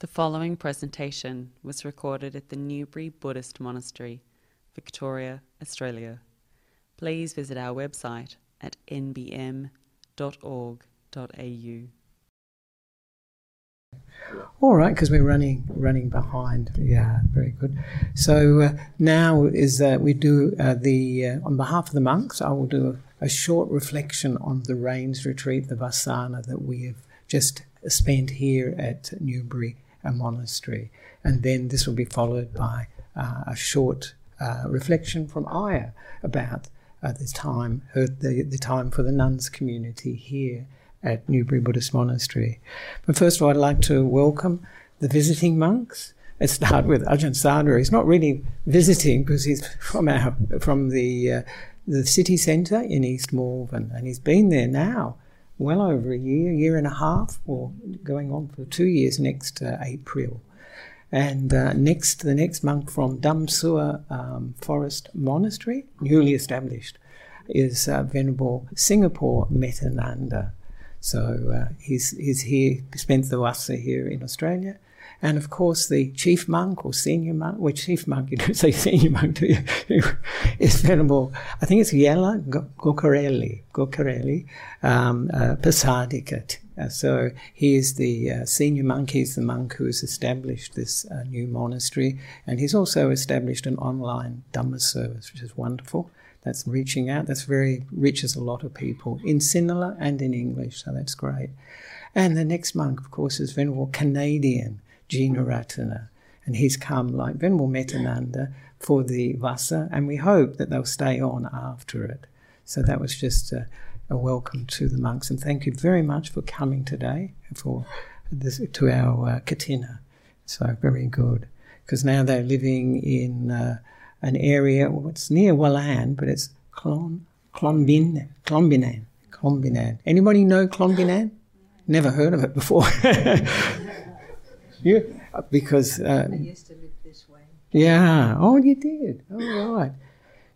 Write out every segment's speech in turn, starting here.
The following presentation was recorded at the Newbury Buddhist Monastery, Victoria, Australia. Please visit our website at nbm.org.au. All right, because we're running running behind. Yeah, very good. So uh, now is that we do uh, the uh, on behalf of the monks. I will do a, a, short reflection on the rains retreat, the Vassana that we have just spent here at Newbury Monastery, and then this will be followed by uh, a short uh, reflection from Aya about uh, the time, her, the the time for the nuns community here at Newbury Buddhist Monastery. But first of all, I'd like to welcome the visiting monks. Let's start with Ajahn Sadhguru. He's not really visiting because he's from our from the uh, the city centre in East Malvern, and he's been there now well over a year, year and a half, or going on for two years next uh, April. And uh, next, the next monk from Damsua um, Forest Monastery, newly established, is uh, Venerable Singapore Metananda. So uh, he's, he's here, spent the Vassa here in Australia. And of course, the chief monk or senior monk, well, chief monk, you don't say senior monk, do you? is Venerable, I think it's Yella Gokareli, Gokareli, um, uh, Pasadikat. Uh, so he is the uh, senior monk, he's the monk who has established this uh, new monastery, and he's also established an online Dhamma service, which is wonderful that's reaching out. That's very reaches a lot of people in Sinhala and in English, so that's great. And the next monk, of course, is Venerable Canadian Jinaratana, and he's come like Venerable Metananda for the Vassa, and we hope that they'll stay on after it. So that was just a, a welcome to the monks, and thank you very much for coming today for this to our uh, Katina. So very good, because now they're living in. Uh, an area, well, it's near Wallan, but it's Clon, Clonbin, Clonbinane, Clonbinane. Anybody know Clonbinane? Never heard of it before. you, because um, I used to live this way. Yeah. Oh, you did. Oh, right.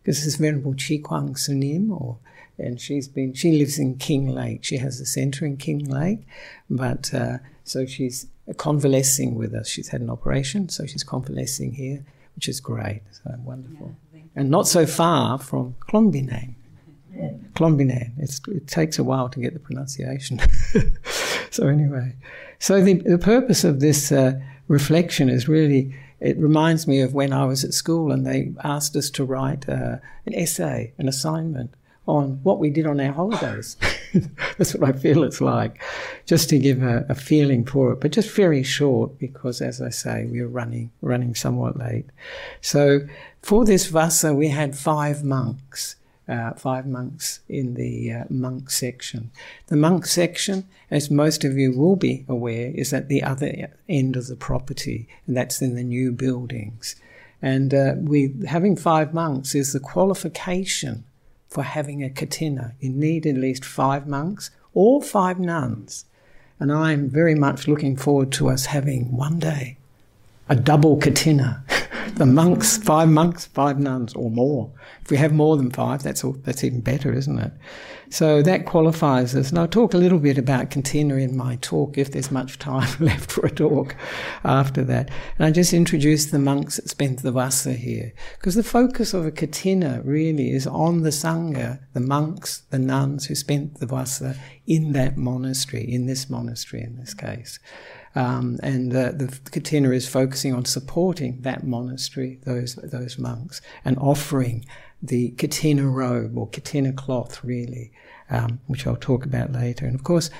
Because this is Venerable Chi Kwang Sunim, or and she's been she lives in Kinglake. She has a centre in Kinglake, but uh, so she's convalescing with us. She's had an operation, so she's convalescing here which is great. So wonderful. Yeah, and not so far from. Clonbinane. It's, it takes a while to get the pronunciation. so anyway, so the, the purpose of this uh, reflection is really, it reminds me of when I was at school and they asked us to write uh, an essay, an assignment on what we did on our holidays. That's what I feel it's like, just to give a, a, feeling for it, but just very short because, as I say, we are running running somewhat late. So for this vassa, we had five monks. Uh, five monks in the uh, monk section. The monk section, as most of you will be aware, is at the other end of the property, and that's in the new buildings. And uh, we having five monks is the qualification for having a katina. You need at least five monks or five nuns. And I'm very much looking forward to us having one day a double katina. the monks, five monks, five nuns, or more. If we have more than five, that's all, that's even better, isn't it? So that qualifies us. And I'll talk a little bit about katina in my talk if there's much time left for a talk after that. And I just introduced the monks that spent the vassa here. Because the focus of a katina really is on the sangha, the monks, the nuns who spent the vassa in that monastery, in this monastery in this case. Um, and the Katina is focusing on supporting that monastery, those those monks, and offering the Katina robe or Katina cloth, really, um, which I'll talk about later. And of course,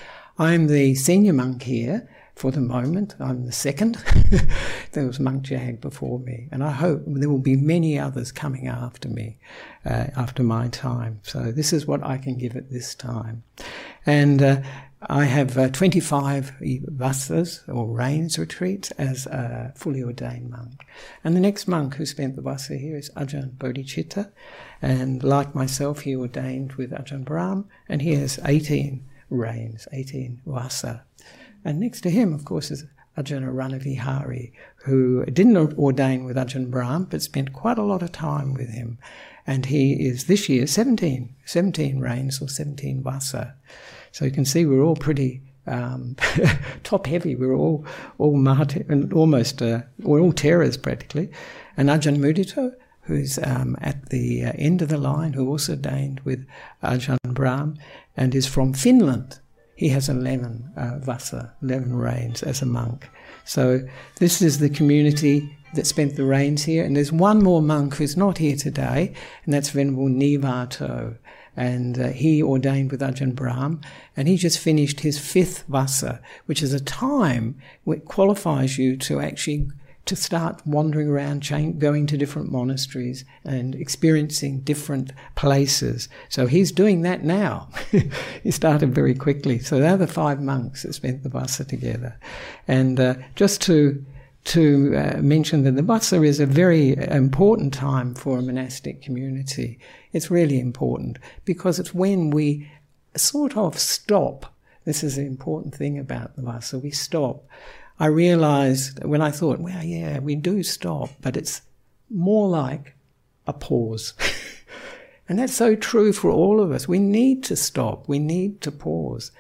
I'm the senior monk here for the moment. I'm the second. there was Monk Jag before me, and I hope there will be many others coming after me, uh, after my time. So this is what I can give at this time, and. Uh, I have uh, 25 vassas or rains retreats as a fully ordained monk. And the next monk who spent the vassa here is Ajahn Bodhicitta. And like myself, he ordained with Ajahn Brahm, and he has 18 rains, 18 vassa. And next to him, of course, is Ajahn Ranavihari, who didn't ordain with Ajahn Brahm, but spent quite a lot of time with him. And he is this year 17, 17 rains or 17 vassa. So you can see we're all pretty um, top heavy. We were all all martyr, and almost uh, we're all theras practically. And Ajahn Mudita, who's um, at the uh, end of the line, who also ordained with Ajahn Brahm, and is from Finland. He has 11 uh, vasa, 11 rains as a monk. So this is the community that spent the rains here. And there's one more monk who's not here today, and that's Venerable Nivato and uh, he ordained with Ajahn Brahm, and he just finished his fifth vasa, which is a time which qualifies you to actually to start wandering around, going to different monasteries and experiencing different places. So he's doing that now. he started very quickly. So they're the five monks that spent the vasa together, and uh, just to to uh, mention that the Vasa is a very important time for a monastic community. It's really important because it's when we sort of stop. This is an important thing about the Vasa. We stop. I realized when I thought, well, yeah, we do stop, but it's more like a pause. and that's so true for all of us. We need to stop. We need to pause.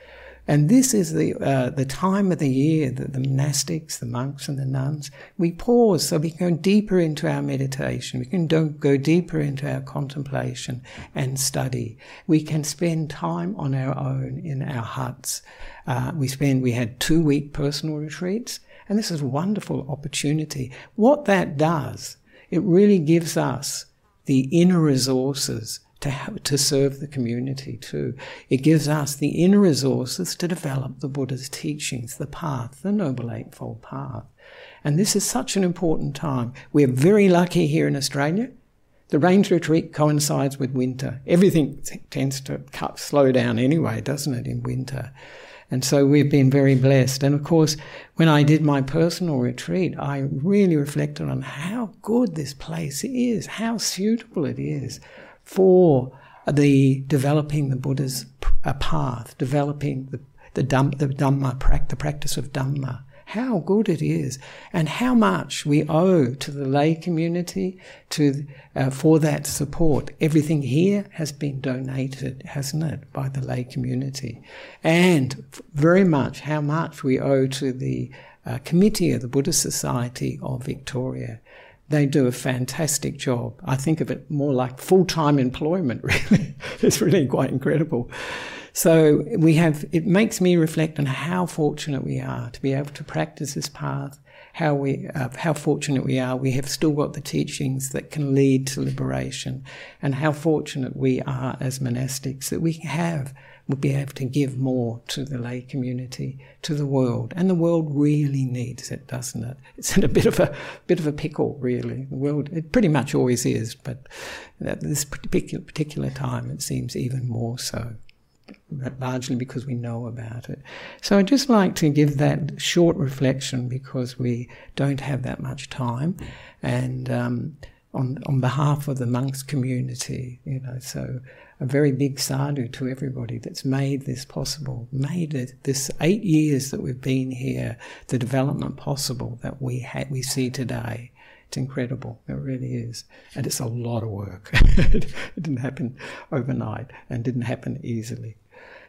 And this is the, uh, the time of the year that the monastics, the monks and the nuns, we pause so we can go deeper into our meditation. We can go deeper into our contemplation and study. We can spend time on our own in our huts. Uh, we spend, we had two week personal retreats and this is a wonderful opportunity. What that does, it really gives us the inner resources to, have, to serve the community too. It gives us the inner resources to develop the Buddha's teachings, the path, the Noble Eightfold Path. And this is such an important time. We're very lucky here in Australia. The rains retreat coincides with winter. Everything tends to cut, slow down anyway, doesn't it, in winter? And so we've been very blessed. And of course, when I did my personal retreat, I really reflected on how good this place is, how suitable it is for the developing the Buddha's path, developing the the, the Dhamma, the practice of Dhamma. How good it is, and how much we owe to the lay community to uh, for that support. Everything here has been donated, hasn't it, by the lay community, and very much how much we owe to the uh, committee of the Buddhist Society of Victoria they do a fantastic job. I think of it more like full time employment, really. it's really quite incredible. So we have, it makes me reflect on how fortunate we are to be able to practice this path, how we, uh, how fortunate we are. We have still got the teachings that can lead to liberation, and how fortunate we are as monastics that we have will be able to give more to the lay community, to the world. And the world really needs it, doesn't it? It's in a bit of a bit of a pickle, really. The world, it pretty much always is, but at this particular, particular time, it seems even more so. Largely because we know about it. So I'd just like to give that short reflection because we don't have that much time. And um, on, on behalf of the monks community, you know, so a very big sadhu to everybody that's made this possible, made it this eight years that we've been here, the development possible that we ha- we see today. It's incredible. It really is, and it's a lot of work. it didn't happen overnight and didn't happen easily.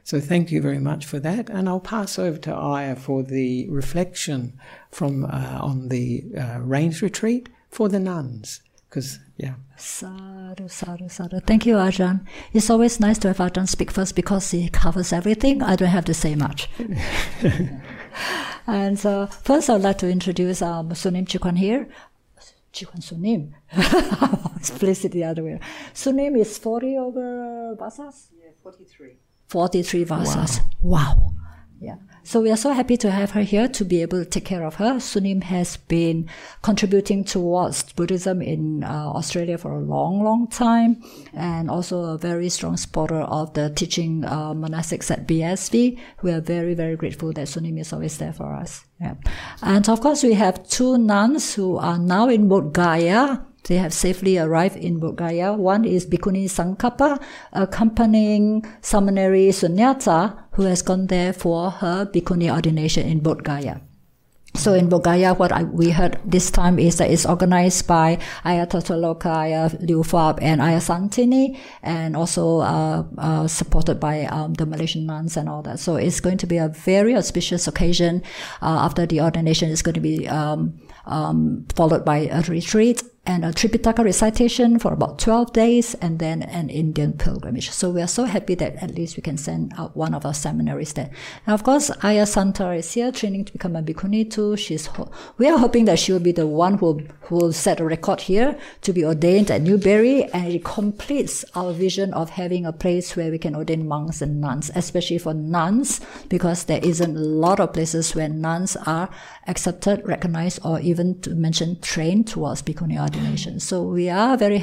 So thank you very much for that, and I'll pass over to Aya for the reflection from uh, on the uh, rains retreat for the nuns because yeah. Sadhu, sadhu, sadhu. Thank you, Ajahn. It's always nice to have Ajahn speak first because he covers everything. I don't have to say much. and so first, I'd like to introduce um, Sunim Chi Kwang here. Chi Kwang Sunim. Let's place it the other way. Sunim is 40 over vasas? Yeah, 43. 43 vasas. Wow. wow. Yeah. So we are so happy to have her here to be able to take care of her. Sunim has been contributing towards Buddhism in uh, Australia for a long, long time, and also a very strong supporter of the teaching uh, monastics at BSV. We are very, very grateful that Sunim is always there for us. Yeah. And of course, we have two nuns who are now in Bodh Gaya they have safely arrived in Gaya. One is Bhikkhuni Sankappa, accompanying samaneri Sunyata, who has gone there for her Bhikkhuni ordination in Gaya. So in Bodh what I, we heard this time is that it's organized by Ayya Tathaaloka, Liu Fab, and Ayya Santini, and also uh, uh, supported by um, the Malaysian nuns and all that. So it's going to be a very auspicious occasion. Uh, after the ordination, it's going to be um, um, followed by a retreat and a Tripitaka recitation for about 12 days and then an Indian pilgrimage. So we are so happy that at least we can send out one of our samaneris there. And of course, Aya Santa is here training to become a bhikkhuni too. She's, we are hoping that she will be the one who, who will set a record here to be ordained at Newbury and it completes our vision of having a place where we can ordain monks and nuns, especially for nuns, because there isn't a lot of places where nuns are accepted, recognized, or even to mention trained towards bhikkhuni So we are very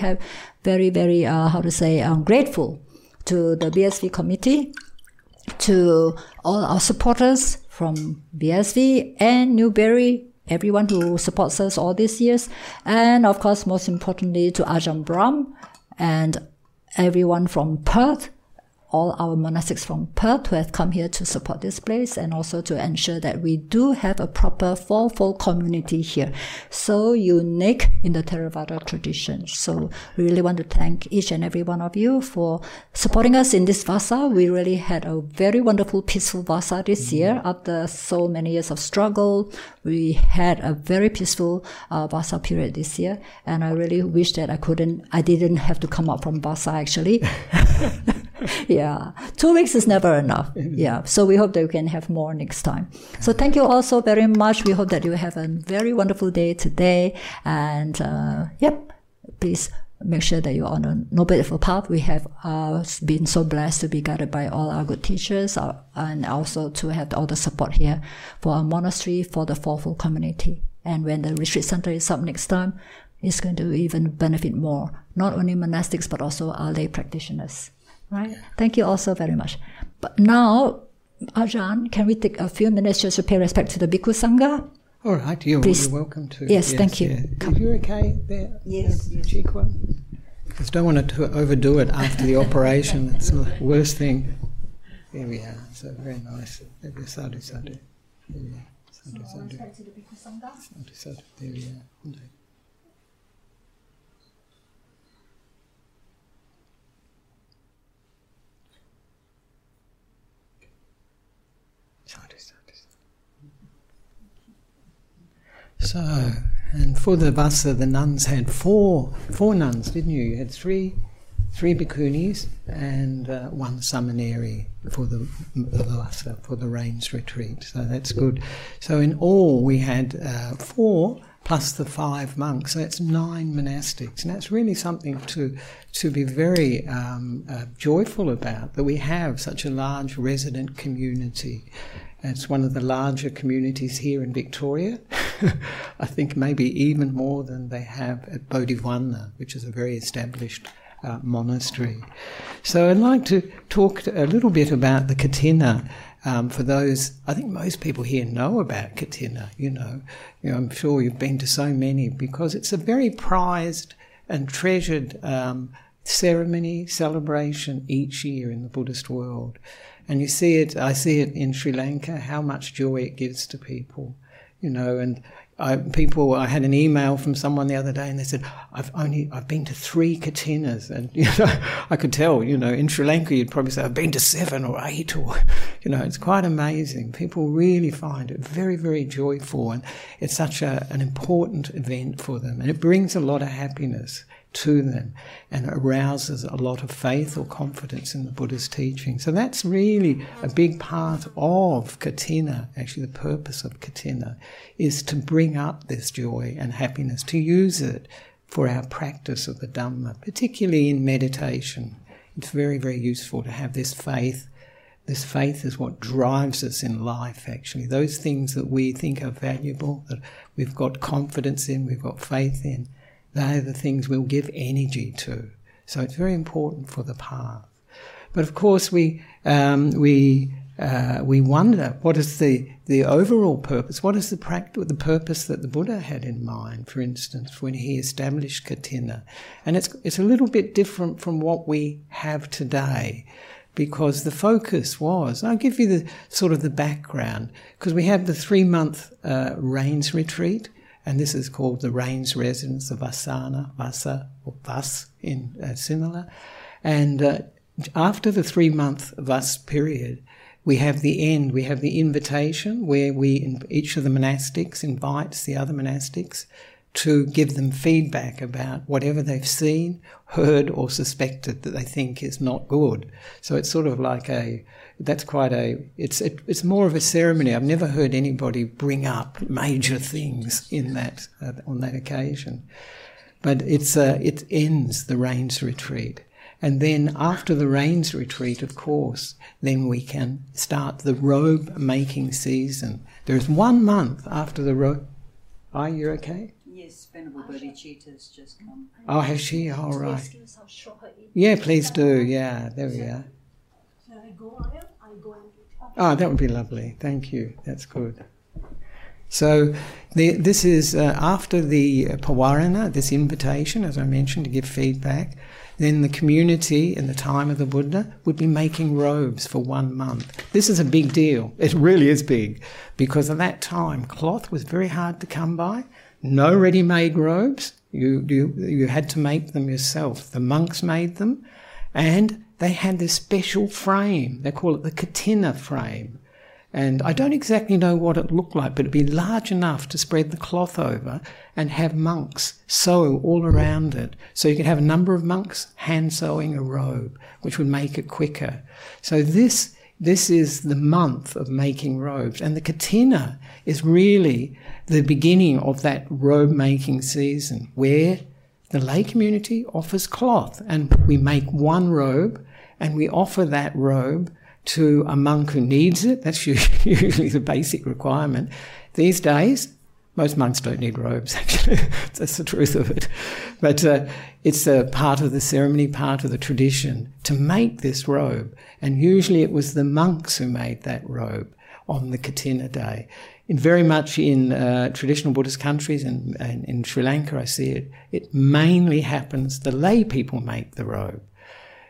very very uh, how to say um, grateful to the BSV committee, to all our supporters from BSV and Newbury. Everyone who supports us all these years, and of course, most importantly, to Ajahn Brahm and everyone from Perth all our monastics from Perth who have come here to support this place and also to ensure that we do have a proper fourfold community here. So unique in the Theravada tradition. So we really want to thank each and every one of you for supporting us in this Vasa. We really had a very wonderful, peaceful Vasa this mm-hmm. year after so many years of struggle. We had a very peaceful uh, Vasa period this year. And I really wish that I couldn't, I didn't have to come up from Vasa actually. yeah, two weeks is never enough. Yeah, so we hope that we can have more next time. So thank you also very much. We hope that you have a very wonderful day today. And uh, yep, please make sure that you're on a noble path. We have uh, been so blessed to be guided by all our good teachers uh, and also to have all the support here for our monastery, for the Fourfold community. And when the retreat center is up next time, it's going to even benefit more, not only monastics, but also our lay practitioners. Right? Thank you also very much. But now, Ajahn, can we take a few minutes just to pay respect to the Bhikkhu Sangha? All right, you're, you're welcome to. Yes, yes thank you. Yeah. Are you okay there? Yes. yes. Because don't want to overdo it after the operation. It's the worst thing. There we are. So very nice. Sadhu, sadhu. There we are. Sadhu, sadhu. Sadhu, sadhu. There we are. So, and for the Vasa, the nuns had four four nuns, didn't you? You had three three bhikkhunis and uh, one samaneri for the, the Vasa, for the rains retreat. So that's good. So in all, we had uh, four plus the five monks. So that's nine monastics, and that's really something to to be very um, uh, joyful about that we have such a large resident community. It's one of the larger communities here in Victoria. I think maybe even more than they have at Bodhivana, which is a very established uh, monastery. So I'd like to talk a little bit about the Kathina. Um, for those, I think most people here know about Kathina. You know, you know, I'm sure you've been to so many because it's a very prized and treasured um, ceremony, celebration each year in the Buddhist world. And you see it, I see it in Sri Lanka, how much joy it gives to people, you know, and I, people, I had an email from someone the other day and they said, I've only, I've been to three Kathinas. And, you know, I could tell, you know, in Sri Lanka, you'd probably say, I've been to seven or eight or, you know, it's quite amazing. People really find it very, very joyful and it's such a, an important event for them and it brings a lot of happiness to them and arouses a lot of faith or confidence in the Buddha's teaching. So that's really a big part of Kathina, actually, the purpose of Kathina is to bring up this joy and happiness, to use it for our practice of the Dhamma, particularly in meditation. It's very, very useful to have this faith. This faith is what drives us in life, actually. Those things that we think are valuable, that we've got confidence in, we've got faith in, they're the things we'll give energy to. So it's very important for the path. But of course, we um, we uh, we wonder what is the the overall purpose. What is the practice, the purpose that the Buddha had in mind? For instance, when he established Kathina, and it's it's a little bit different from what we have today. because the focus was. I'll give you the sort of the background because we have the three month uh, rains retreat, and this is called the rains residence of Vasana, Vasa or Vas in uh, Sinhala, and uh, after the three month Vas period. We have the end, we have the invitation where we, each of the monastics invites the other monastics to give them feedback about whatever they've seen, heard, or suspected that they think is not good. So it's sort of like a, that's quite a, it's, it, it's more of a ceremony. I've never heard anybody bring up major things in that, uh, on that occasion. But it's, uh, it ends the rains retreat. And then after the rains retreat, of course, then we can start the robe making season. There's one month after the robe. Are you okay? Yes, Venerable Bodhicitta's just come. Oh, has she? All right. Yeah, please do. Yeah, there we are. Oh, that would be lovely. Thank you. That's good. So, the, this is uh, after the Pavarana, this invitation, as I mentioned, to give feedback. Then the community in the time of the Buddha would be making robes for one month. This is a big deal. It really is big because at that time cloth was very hard to come by no ready made robes. You, you, you had to make them yourself. The monks made them, and they had this special frame. They call it the katina frame. And I don't exactly know what it looked like, but it'd be large enough to spread the cloth over and have monks sew all around it. So you could have a number of monks hand sewing a robe, which would make it quicker. So this, this is the month of making robes. And the katina is really the beginning of that robe making season where the lay community offers cloth and we make one robe and we offer that robe to a monk who needs it. That's usually the basic requirement. These days, most monks don't need robes, actually. That's the truth of it. But uh, it's a part of the ceremony, part of the tradition to make this robe. And usually it was the monks who made that robe on the Katina day in very much in uh, traditional Buddhist countries and, and, in Sri Lanka, I see it. It mainly happens. The lay people make the robe,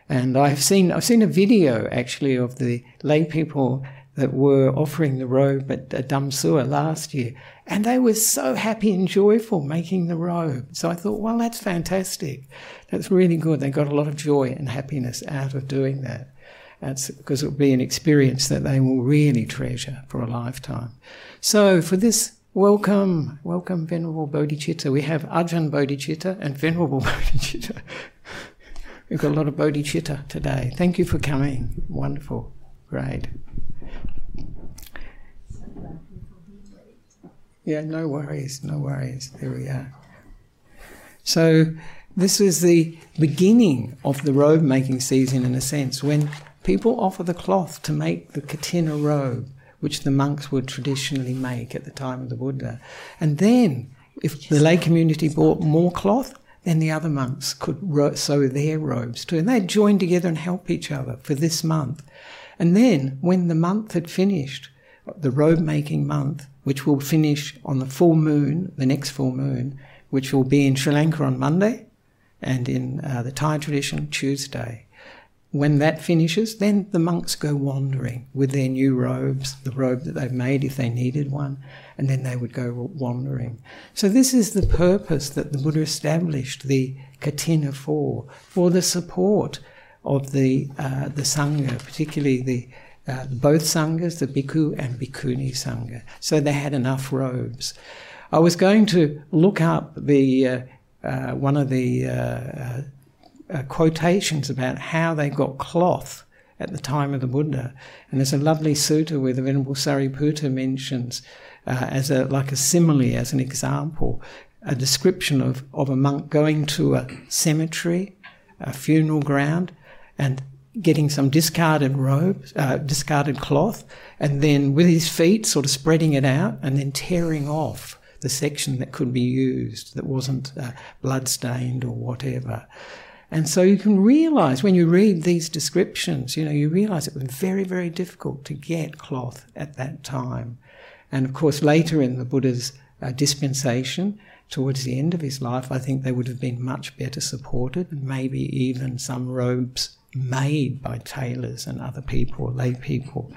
and I've seen I've seen a video actually of the lay people that were offering the robe at Damsua last year, and they were so happy and joyful making the robe. So I thought, well, that's fantastic. That's really good. They got a lot of joy and happiness out of doing that. That's because it will be an experience that they will really treasure for a lifetime. So for this, welcome, welcome Venerable Bodhicitta. We have Ajahn Bodhicitta and Venerable Bodhicitta. We've got a lot of Bodhicitta today. Thank you for coming. Wonderful. Great. Yeah, no worries, no worries. There we are. So, this is the beginning of the robe making season in a sense, when people offer the cloth to make the katina robe which the monks would traditionally make at the time of the Buddha. And then, if the lay community bought more cloth, then the other monks could ro- sew their robes too. And they'd join together and help each other for this month. And then, when the month had finished, the robe making month, which will finish on the full moon, the next full moon, which will be in Sri Lanka on Monday, and in uh, the Thai tradition, Tuesday when that finishes, then the monks go wandering with their new robes, the robe that they've made if they needed one, and then they would go wandering. So, this is the purpose that the Buddha established the katina for, for the support of the, uh, the Sangha, particularly the uh, both sanghas, the bhikkhu and bhikkhuni sangha. So they had enough robes. I was going to look up the uh, uh one of the uh, quotations about how they got cloth at the time of the Buddha. And there's a lovely sutta where the Venerable Sariputta mentions, uh, as a like a simile, as an example, a description of, of a monk going to a cemetery, a funeral ground, and getting some discarded robe, uh, discarded cloth, and then with his feet sort of spreading it out and then tearing off the section that could be used that wasn't uh, blood stained or whatever. And so you can realize when you read these descriptions, you know, you realize it was very, very difficult to get cloth at that time. And of course, later in the Buddha's uh, dispensation, towards the end of his life, I think they would have been much better supported, and maybe even some robes made by tailors and other people, lay people.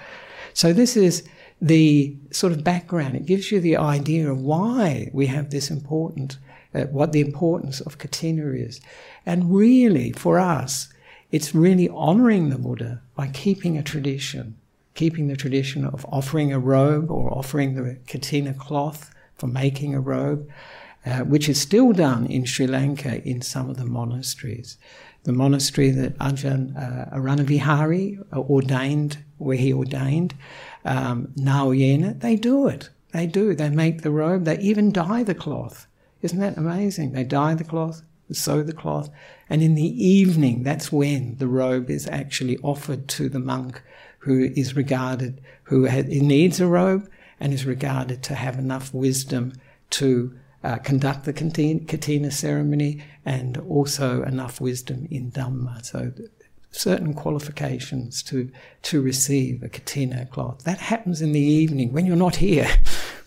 So this is the sort of background. It gives you the idea of why we have this important, uh, what the importance of katina is. And really, for us, it's really honoring the Buddha by keeping a tradition, keeping the tradition of offering a robe or offering the katina cloth for making a robe, uh, which is still done in Sri Lanka in some of the monasteries. The monastery that Ajahn uh, Aranavihari ordained, where he ordained, um, Na Uyana, they do it. They do. They make the robe. They even dye the cloth. Isn't that amazing? They dye the cloth, sew the cloth, and in the evening, that's when the robe is actually offered to the monk who is regarded, who needs a robe and is regarded to have enough wisdom to uh, conduct the katina ceremony and also enough wisdom in Dhamma. So certain qualifications to to receive a katina cloth. That happens in the evening when you're not here.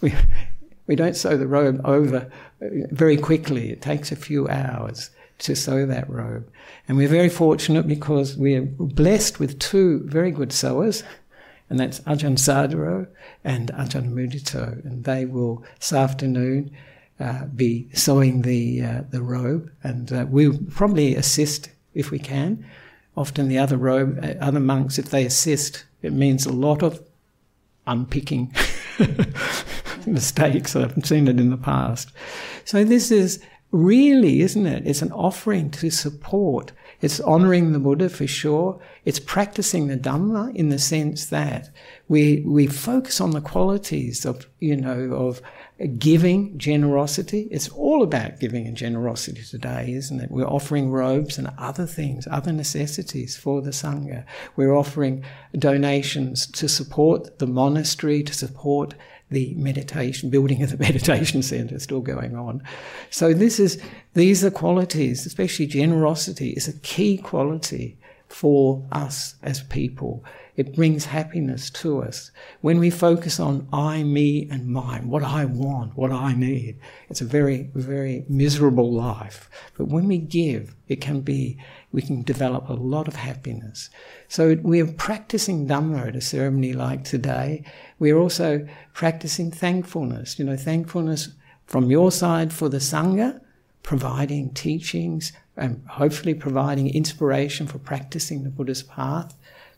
We don't sew the robe over very quickly. It takes a few hours to sew that robe, and we're very fortunate because we're blessed with two very good sewers. And that's Ajahn Sadaro and Ajahn Mudito. And they will, this afternoon, uh, be sewing the, uh, the robe. And uh, we'll probably assist if we can often the other robe, uh, other monks, if they assist, it means a lot of unpicking mistakes. I've seen it in the past. So this is really, isn't it? It's an offering to support. It's honoring the Buddha for sure. It's practicing the Dhamma in the sense that we we focus on the qualities of you know of giving, generosity. It's all about giving and generosity today, isn't it? We're offering robes and other things, other necessities for the Sangha. We're offering donations to support the monastery, to support the meditation, building of the meditation center still going on. So this is, these are qualities, especially generosity is a key quality for us as people. It brings happiness to us. When we focus on I, me, and mine, what I want, what I need, it's a very, very miserable life. But when we give, it can be, we can develop a lot of happiness. So we're practicing Dhamma at a ceremony like today. We're also practicing thankfulness, you know, thankfulness from your side for the Sangha, providing teachings, and hopefully providing inspiration for practicing the Buddha's path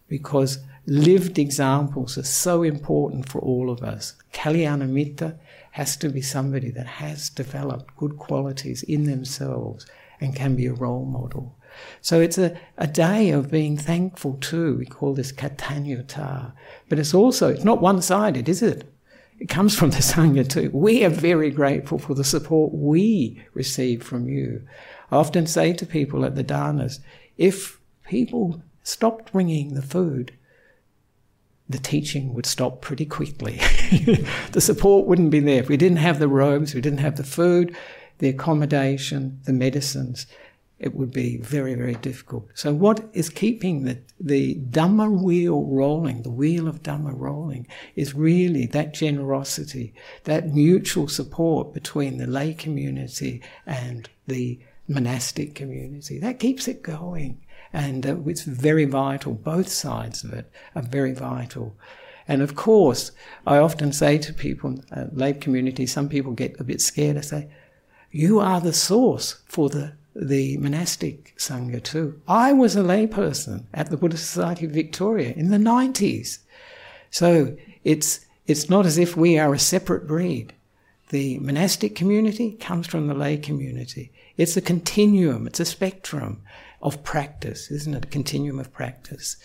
because lived examples are so important for all of us. Kalyana Mitta has to be somebody that has developed good qualities in themselves and can be a role model. So it's a, a day of being thankful too. We call this Katanyuta. But it's also, it's not one sided, is it? It comes from the Sangha too. We are very grateful for the support we receive from you. I often say to people at the danas, if people stopped bringing the food, the teaching would stop pretty quickly. the support wouldn't be there. If we didn't have the robes, we didn't have the food, the accommodation, the medicines, it would be very, very difficult. So, what is keeping the, the Dhamma wheel rolling, the wheel of Dhamma rolling, is really that generosity, that mutual support between the lay community and the monastic community. That keeps it going. And uh, it's very vital. Both sides of it are very vital. And of course, I often say to people, uh, lay community, some people get a bit scared. I say, you are the source for the, the monastic Sangha too. I was a layperson at the Buddhist Society of Victoria in the 90s. So it's, it's not as if we are a separate breed. The monastic community comes from the lay community. It's a continuum, it's a spectrum of practice, isn't it? A continuum of practice.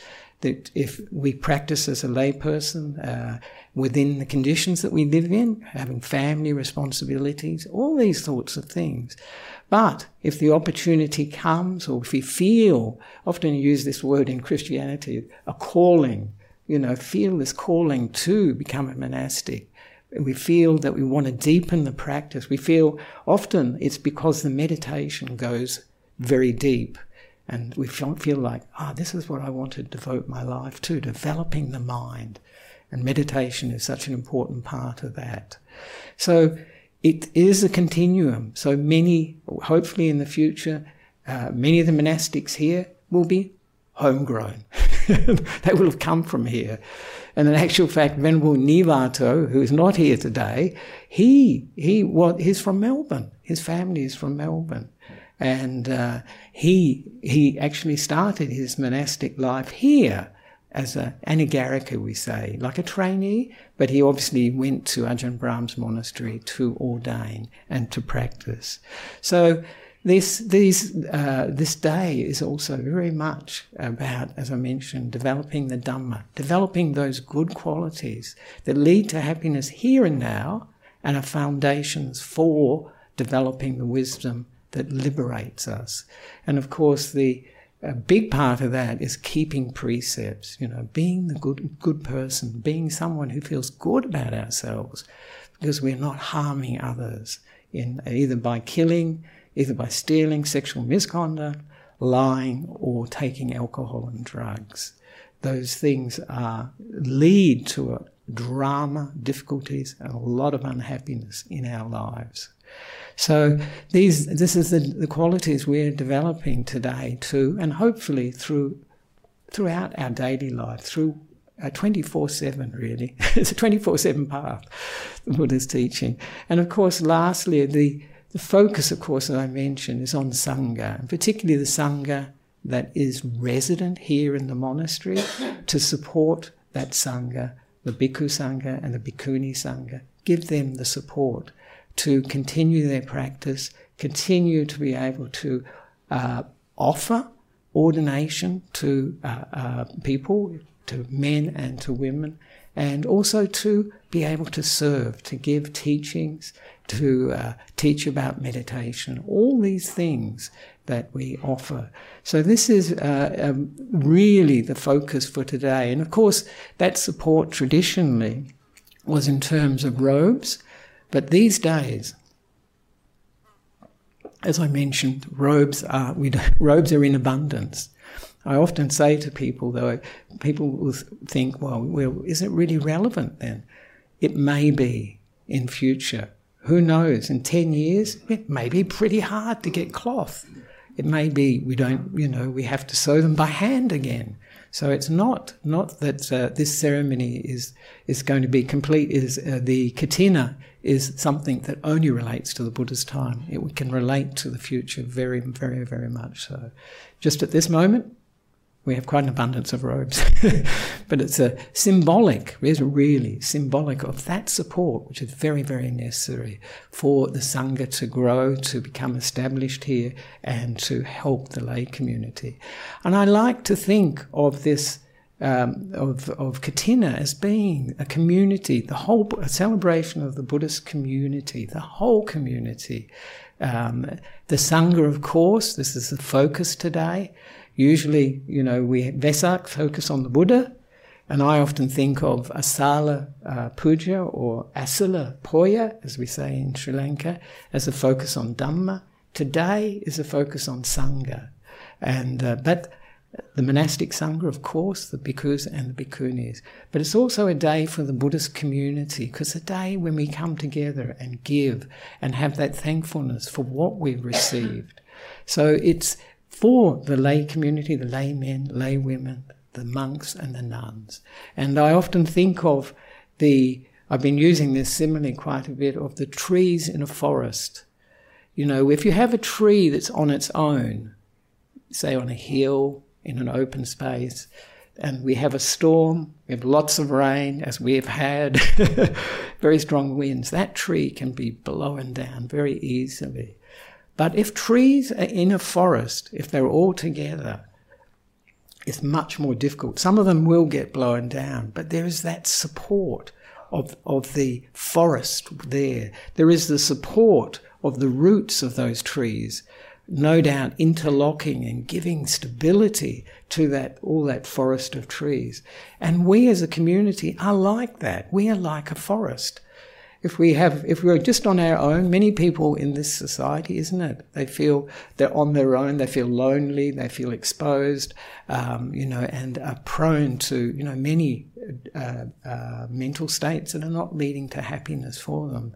That if we practice as a layperson uh, within the conditions that we live in, having family responsibilities, all these sorts of things. But if the opportunity comes, or if we feel, often use this word in Christianity, a calling, you know, feel this calling to become a monastic, we feel that we want to deepen the practice. We feel often it's because the meditation goes very deep and we feel like, ah, this is what I want to devote my life to, developing the mind. And meditation is such an important part of that. So it is a continuum. So many, hopefully in the future, uh, many of the monastics here will be homegrown. they will have come from here. And in actual fact, Venerable Nivato, who is not here today, he he what he's from Melbourne. His family is from Melbourne, and uh, he he actually started his monastic life here as a anagarika, we say, like a trainee. But he obviously went to Ajahn Brahm's monastery to ordain and to practice. So this, these, uh, this day is also very much about, as I mentioned, developing the Dhamma, developing those good qualities that lead to happiness here and now and are foundations for developing the wisdom that liberates us. And of course, the a big part of that is keeping precepts, you know, being the good, good person, being someone who feels good about ourselves because we're not harming others in either by killing, either by stealing, sexual misconduct, lying, or taking alcohol and drugs. Those things are, lead to a drama, difficulties, and a lot of unhappiness in our lives. So these, this is the, the qualities we're developing today too, and hopefully through throughout our daily life, through a 24-7 really. it's a 24-7 path, the Buddha's teaching. And of course, lastly, the the focus, of course, that I mentioned, is on Sangha, and particularly the Sangha that is resident here in the monastery to support that Sangha, the Bhikkhu Sangha and the Bhikkhuni Sangha. Give them the support to continue their practice, continue to be able to uh, offer ordination to uh, uh, people, to men and to women, and also to be able to serve, to give teachings, to uh, teach about meditation, all these things that we offer. So, this is uh, um, really the focus for today. And of course, that support traditionally was in terms of robes, but these days, as I mentioned, robes are, robes are in abundance. I often say to people, though, people will think, well, well, is it really relevant then? It may be in future. Who knows? In 10 years, it may be pretty hard to get cloth. It may be we don't, you know, we have to sew them by hand again. So it's not not that uh, this ceremony is is going to be complete. Is uh, the katina is something that only relates to the Buddha's time. It can relate to the future very, very, very much. So, just at this moment, we have quite an abundance of robes. but it's a symbolic, it's really symbolic of that support, which is very, very necessary for the Sangha to grow, to become established here, and to help the lay community. And I like to think of this. Um, of, of Katina as being a community, the whole a celebration of the Buddhist community, the whole community. Um, the Sangha, of course, this is the focus today. Usually, you know, we Vesak focus on the Buddha, and I often think of Asala uh, Puja or Asala Poya, as we say in Sri Lanka, as a focus on Dhamma. Today is a focus on Sangha. And, uh, but the monastic Sangha, of course, the bhikkhus and the bhikkhunis. But it's also a day for the Buddhist community, because a day when we come together and give and have that thankfulness for what we've received. So it's for the lay community, the lay men, lay women, the monks and the nuns. And I often think of the, I've been using this simile quite a bit, of the trees in a forest. You know, if you have a tree that's on its own, say on a hill, in an open space, and we have a storm, we have lots of rain, as we have had, very strong winds, that tree can be blown down very easily. But if trees are in a forest, if they're all together, it's much more difficult. Some of them will get blown down, but there is that support of, of the forest there. There is the support of the roots of those trees, no doubt interlocking and giving stability to that all that forest of trees. And we as a community are like that. We are like a forest if we have if we're just on our own many people in this society isn't it they feel they're on their own they feel lonely they feel exposed um, you know and are prone to you know many uh, uh, mental states that are not leading to happiness for them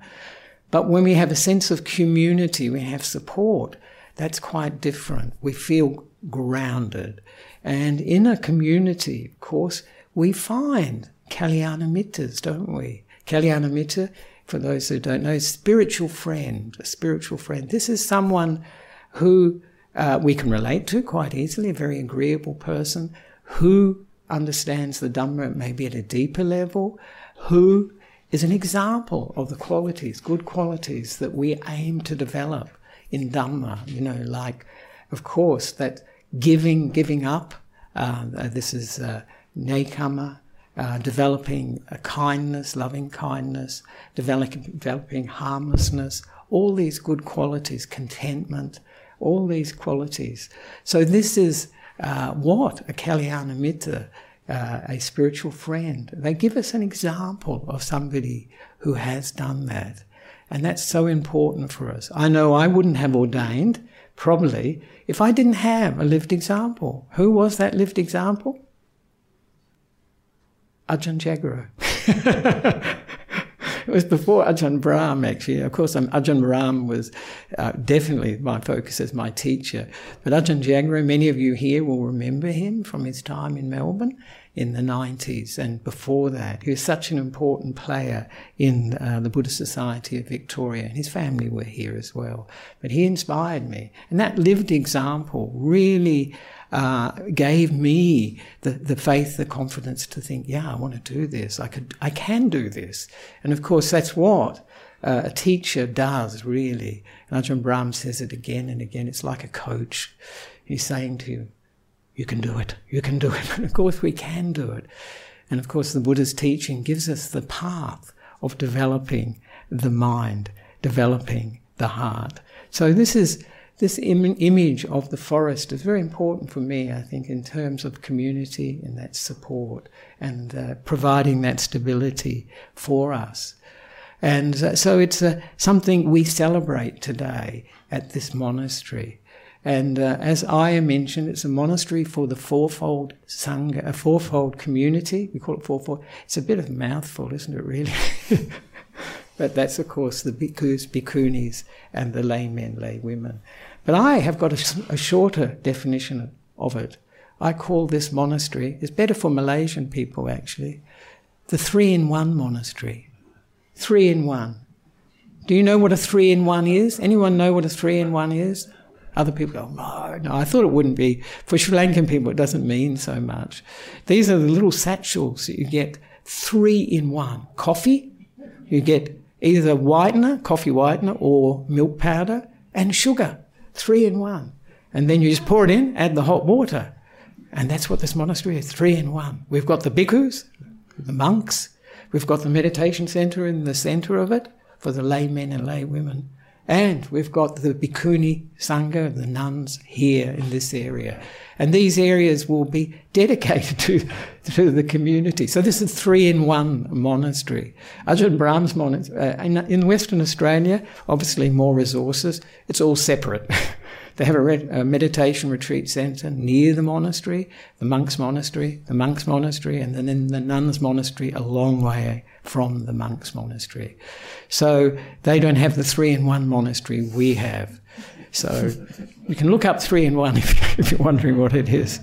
but when we have a sense of community we have support that's quite different. We feel grounded. And in a community, of course, we find Kalyana Mittas, don't we? Kalyana Mitta, for those who don't know, spiritual friend, a spiritual friend. This is someone who uh, we can relate to quite easily, a very agreeable person who understands the Dhamma maybe at a deeper level, who is an example of the qualities, good qualities that we aim to develop in Dhamma. You know, like, of course, that giving, giving up. Uh, this is uh, nekkhamma, uh, developing a kindness, loving kindness, developing, developing harmlessness, all these good qualities, contentment, all these qualities. So this is uh, what a Kalyana Mitta, uh, a spiritual friend. They give us an example of somebody who has done that. And that's so important for us. I know I wouldn't have ordained, probably, if I didn't have a lived example. Who was that lived example? Ajahn Jagaro. it was before Ajahn Brahm, actually. Of course, um, Ajahn Brahm was uh, definitely my focus as my teacher. But Ajahn Jagaro, many of you here will remember him from his time in Melbourne in the 90s and before that. He was such an important player in uh, the Buddhist Society of Victoria, and his family were here as well. But he inspired me. And that lived example really uh, gave me the, the faith, the confidence to think, yeah, I want to do this. I could, I can do this. And of course, that's what uh, a teacher does, really. And Ajahn Brahm says it again and again. It's like a coach. He's saying to you, you can do it. You can do it. And of course, we can do it. And of course, the Buddha's teaching gives us the path of developing the mind, developing the heart. So this is this Im- image of the forest is very important for me, I think, in terms of community and that support and uh, providing that stability for us. And uh, so it's uh, something we celebrate today at this monastery. And uh, as Aya mentioned, it's a monastery for the fourfold sangha, a fourfold community. We call it fourfold. It's a bit of a mouthful, isn't it, really? But that's, of course, the bhikkhus, bhikkhunis, and the laymen, lay women. But I have got a, a shorter definition of it. I call this monastery, it's better for Malaysian people actually, the three in one monastery. Three in one. Do you know what a three in one is? Anyone know what a three in one is? Other people go, no, no, I thought it wouldn't be. For Sri Lankan people, it doesn't mean so much. These are the little satchels that you get three in one. Coffee, you get either whitener, coffee whitener, or milk powder, and sugar, three in one. And then you just pour it in, add the hot water. And that's what this monastery is, three in one. We've got the bhikkhus, the monks, we've got the meditation center in the center of it for the laymen and lay women. And we've got the Bhikkhuni Sangha, the nuns here in this area. And these areas will be dedicated to, to the community. So this is three in one monastery. Ajahn Brahm's monastery, uh, in, in, Western Australia, obviously more resources. It's all separate. they have a, re- a meditation retreat centre near the monastery, the monks' monastery, the monks' monastery, and then in the nuns' monastery a long way from the monks' monastery. So they don't have the three in one monastery we have. So you can look up three in one if, if you're wondering what it is.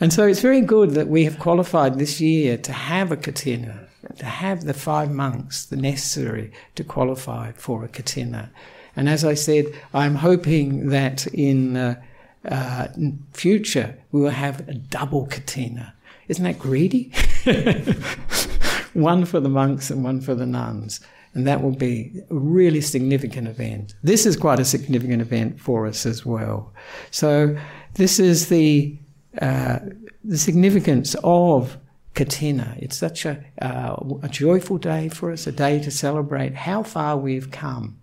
And so it's very good that we have qualified this year to have a katina, to have the five monks, the necessary to qualify for a katina. And as I said, I'm hoping that in uh, uh, future we will have a double katina. Isn't that greedy? one for the monks and one for the nuns. And that will be a really significant event. This is quite a significant event for us as well. So, this is the, uh, the significance of Katina. It's such a, uh, a joyful day for us, a day to celebrate how far we've come,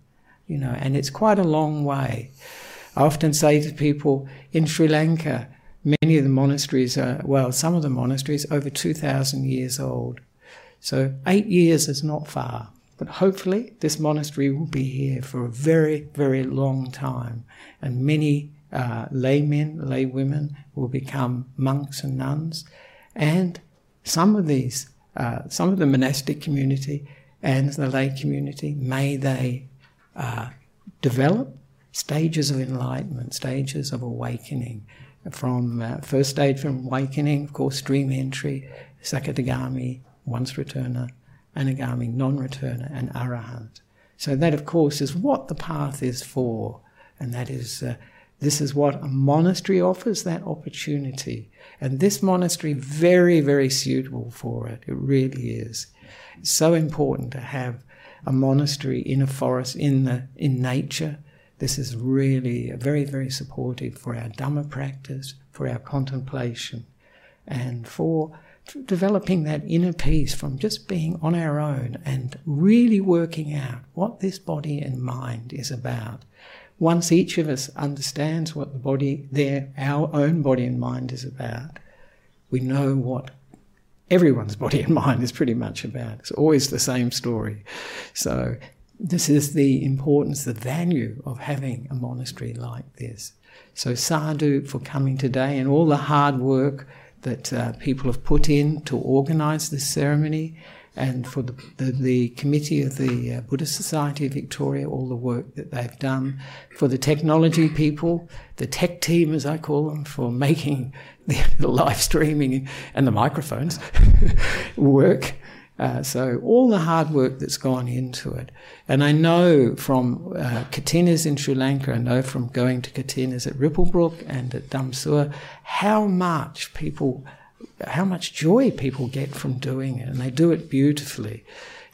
you know, and it's quite a long way. I often say to people in Sri Lanka, many of the monasteries are, well, some of the monasteries over 2,000 years old. So eight years is not far, but hopefully this monastery will be here for a very, very long time, and many uh, laymen, laywomen will become monks and nuns, and some of these, uh, some of the monastic community and the lay community, may they uh, develop stages of enlightenment, stages of awakening. From uh, first stage from awakening, of course, stream entry, Sakadagami, once returner, Anagami, non returner, and Arahant. So, that of course is what the path is for, and that is. Uh, this is what a monastery offers that opportunity. And this monastery, very, very suitable for it. It really is. It's so important to have a monastery in a forest, in, the, in nature. This is really very, very supportive for our Dhamma practice, for our contemplation, and for developing that inner peace from just being on our own and really working out what this body and mind is about once each of us understands what the body, our own body and mind is about, we know what everyone's body and mind is pretty much about. It's always the same story. So, this is the importance, the value of having a monastery like this. So, sadhu for coming today and all the hard work that uh, people have put in to organise this ceremony and for the, the, the, committee of the uh, Buddhist Society of Victoria, all the work that they've done, for the technology people, the tech team, as I call them, for making the, the live streaming and the microphones work. Uh, so all the hard work that's gone into it, and I know from uh, Katinas in Sri Lanka, I know from going to Katinas at Ripplebrook and at Dhamsua, how much people how much joy people get from doing it, and they do it beautifully.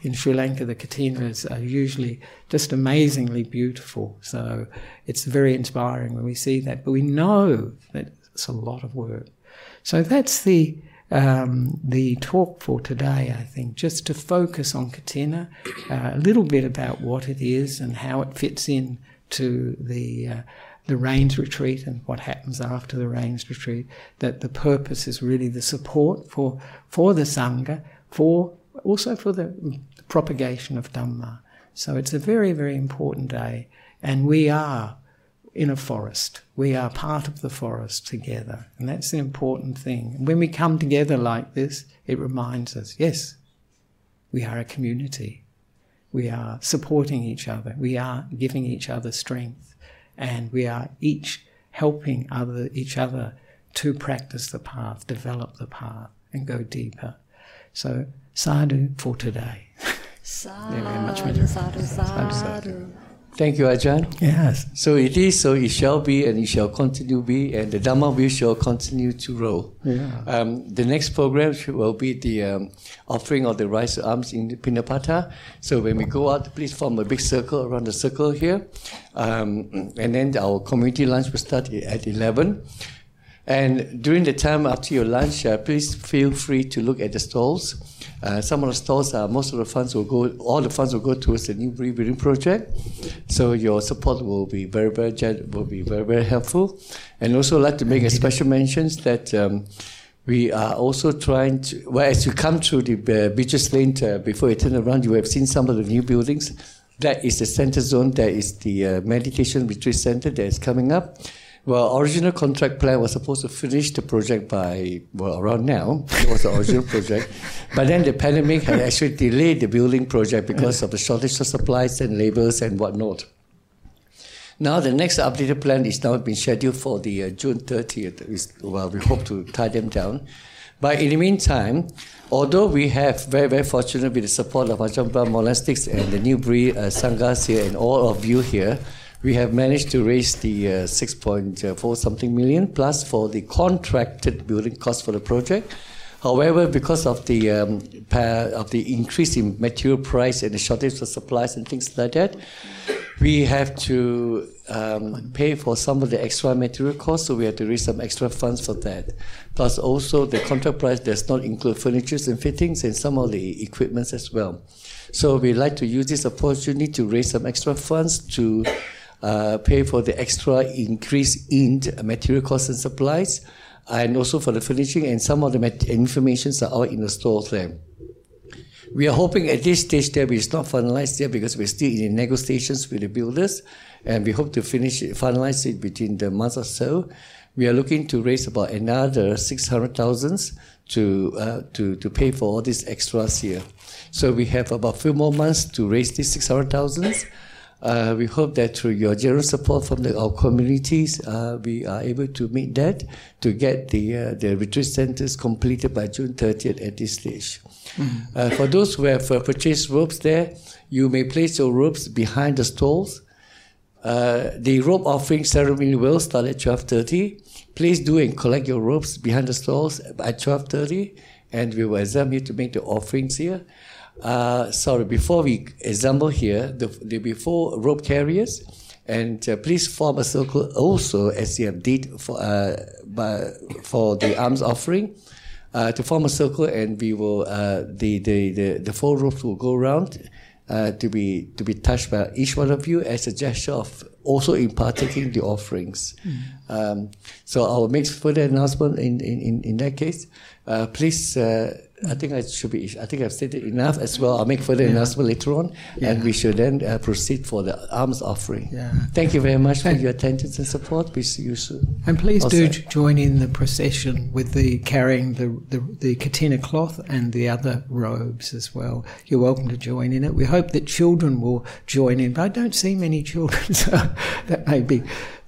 In Sri Lanka, the katinas are usually just amazingly beautiful, so it's very inspiring when we see that. But we know that it's a lot of work. So that's the um, the talk for today. I think just to focus on katina, uh, a little bit about what it is and how it fits in to the uh, the rains retreat and what happens after the rains retreat, that the purpose is really the support for, for the Sangha, for also for the propagation of Dhamma. So it's a very, very important day, and we are in a forest. We are part of the forest together, and that's an important thing. when we come together like this, it reminds us yes, we are a community. We are supporting each other. We are giving each other strength and we are each helping other each other to practice the path, develop the path, and go deeper. So sadhu for today. Sadhu, sadhu, sadhu, sadhu. Thank you, Ajahn. Yes. So it is, so it shall be, and it shall continue to be, and the Dhamma wheel shall continue to roll. Yeah. Um, the next program will be the um, offering of the rice alms in Pindapata. So when we go out, please form a big circle around the circle here. Um, and then our community lunch will start at 11. And during the time after your lunch, uh, please feel free to look at the stalls. Uh, some of the stalls, uh, most of the funds will go, all the funds will go towards the new rebuilding project. So your support will be very, very, will be very, very helpful. And also like to make a special mention that um, we are also trying to, well, as you come through the uh, Beaches Lane, uh, before you turn around, you have seen some of the new buildings. That is the center zone. That is the uh, meditation retreat center that is coming up. Well, original contract plan was supposed to finish the project by well around now. It was the original project, but then the pandemic had actually delayed the building project because of the shortage of supplies and labours and whatnot. Now the next updated plan is now been scheduled for the uh, June 30th. Well, we hope to tie them down. But in the meantime, although we have very, very fortunate with the support of Ajahn Brahm Monastics and the Newbury uh, Sanghas here and all of you here, we have managed to raise the uh, 6.4 something million plus for the contracted building cost for the project. However, because of the um, of the increase in material price and the shortage of supplies and things like that, we have to um, pay for some of the extra material costs, so we have to raise some extra funds for that. Plus, also the contract price does not include furniture and fittings and some of the equipments as well. So we like to use this opportunity to raise some extra funds to uh, pay for the extra increase in material costs and supplies, and also for the furnishing and some of the mat- informations are out in the store there. We are hoping at this stage that it's not finalized yet because we're still in negotiations with the builders, and we hope to finish it, finalize it between the months or so. We are looking to raise about another six hundred thousands to uh, to to pay for all these extras here. So we have about a few more months to raise these six hundred thousands. Uh, we hope that through your generous support from the, our communities, uh, we are able to meet that to get the uh, the retreat centers completed by June 30th at this stage. Uh, for those who have uh, purchased robes there, you may place your robes behind the stalls. Uh, the robe offering ceremony will start at 12.30. Please do and collect your robes behind the stalls at 12.30 and we will assemble here to make the offerings here. Uh, sorry, before we assemble here, the, the before rope carriers, and uh, please form a circle also as you have did for uh, by, for the alms offering. Uh, to form a circle, and we will uh, the, the the the four ropes will go around uh, to be to be touched by each one of you as a gesture of also in partaking the offerings. Um, so I will make further announcement in in, in, in that case. Uh, please. I think I should be. I think I've stated enough as well. I'll make further announcement later on, and we should then uh, proceed for the alms offering. Yeah. Thank you very much for And- your attendance and support. We see you soon. And please do Also- j- join in the procession with the carrying the, the, the katina cloth and the other robes as well. You're welcome to join in it. We hope that children will join in, but I don't see many children, so that may be.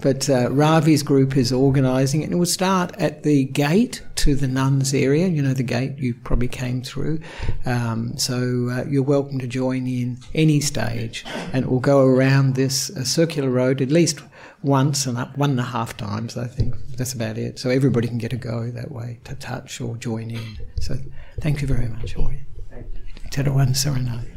But uh, Ravi's group is organising it, and it will start at the gate to the nuns area. You know, the gate you probably came through. Um, so uh, you're welcome to join in any stage, and it will go around this uh, circular road at least once and up one and a half times, I think. That's about it. So everybody can get a go that way to touch or join in. So thank you very much, Oi. Te Rewang Serenade.